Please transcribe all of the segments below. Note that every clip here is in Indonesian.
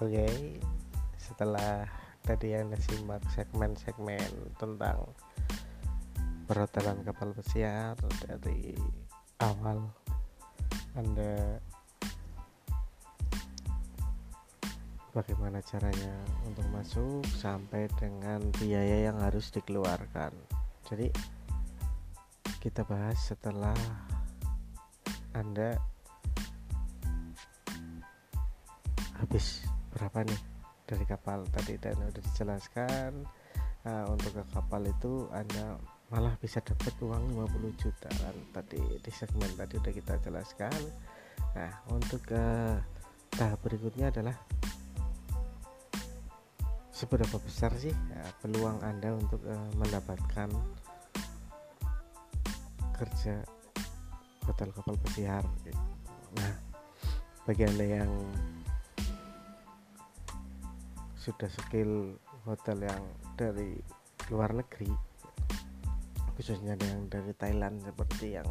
Oke, setelah tadi Anda simak segmen-segmen tentang perhotelan kapal pesiar dari awal Anda bagaimana caranya untuk masuk sampai dengan biaya yang harus dikeluarkan. Jadi kita bahas setelah Anda habis berapa nih? Dari kapal tadi dan udah dijelaskan nah, untuk ke kapal itu anda malah bisa dapat uang 50 juta kan tadi di segmen tadi udah kita jelaskan. Nah untuk ke tahap berikutnya adalah seberapa besar sih ya, peluang anda untuk uh, mendapatkan kerja hotel kapal pesiar? Nah bagi anda yang sudah skill hotel yang dari luar negeri. Khususnya yang dari Thailand seperti yang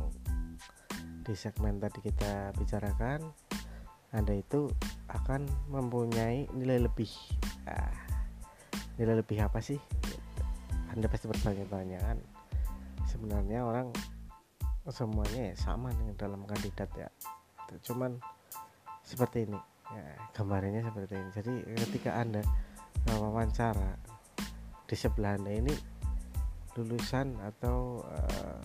di segmen tadi kita bicarakan Anda itu akan mempunyai nilai lebih. Nah, nilai lebih apa sih? Anda pasti bertanya-tanya kan? Sebenarnya orang semuanya ya sama dengan dalam kandidat ya. Cuman seperti ini ya, gambarnya seperti ini. Jadi ketika anda wawancara di sebelah anda ini lulusan atau uh,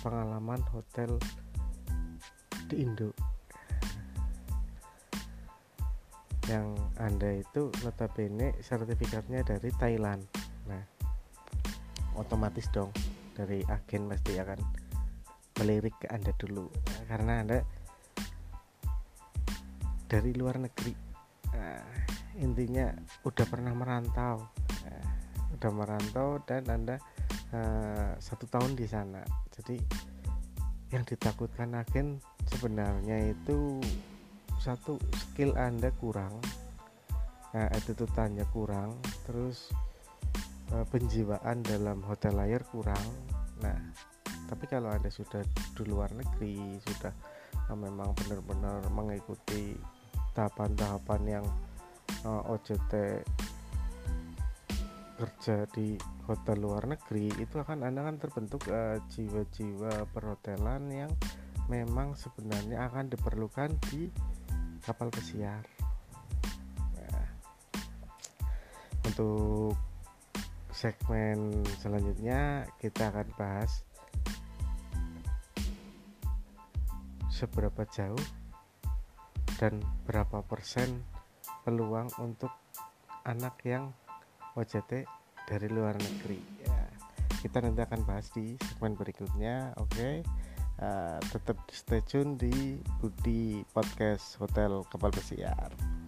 pengalaman hotel di Indo yang anda itu notabene sertifikatnya dari Thailand. Nah otomatis dong dari agen pasti akan melirik ke anda dulu. Karena anda dari luar negeri. Nah, intinya udah pernah merantau. Nah, udah merantau dan anda uh, satu tahun di sana. Jadi yang ditakutkan agen sebenarnya itu satu skill anda kurang nah, tanya kurang terus uh, penjiwaan dalam hotel layar kurang. Nah tapi kalau anda sudah di luar negeri sudah uh, memang benar-benar mengikuti tahapan-tahapan yang uh, eh, OJT kerja di hotel luar negeri itu akan anda kan terbentuk eh, jiwa-jiwa perhotelan yang memang sebenarnya akan diperlukan di kapal pesiar. Nah, untuk segmen selanjutnya kita akan bahas seberapa jauh dan berapa persen peluang untuk anak yang OJT dari luar negeri ya kita nanti akan bahas di segmen berikutnya oke okay? uh, tetap stay tune di Budi Podcast Hotel Kapal Pesiar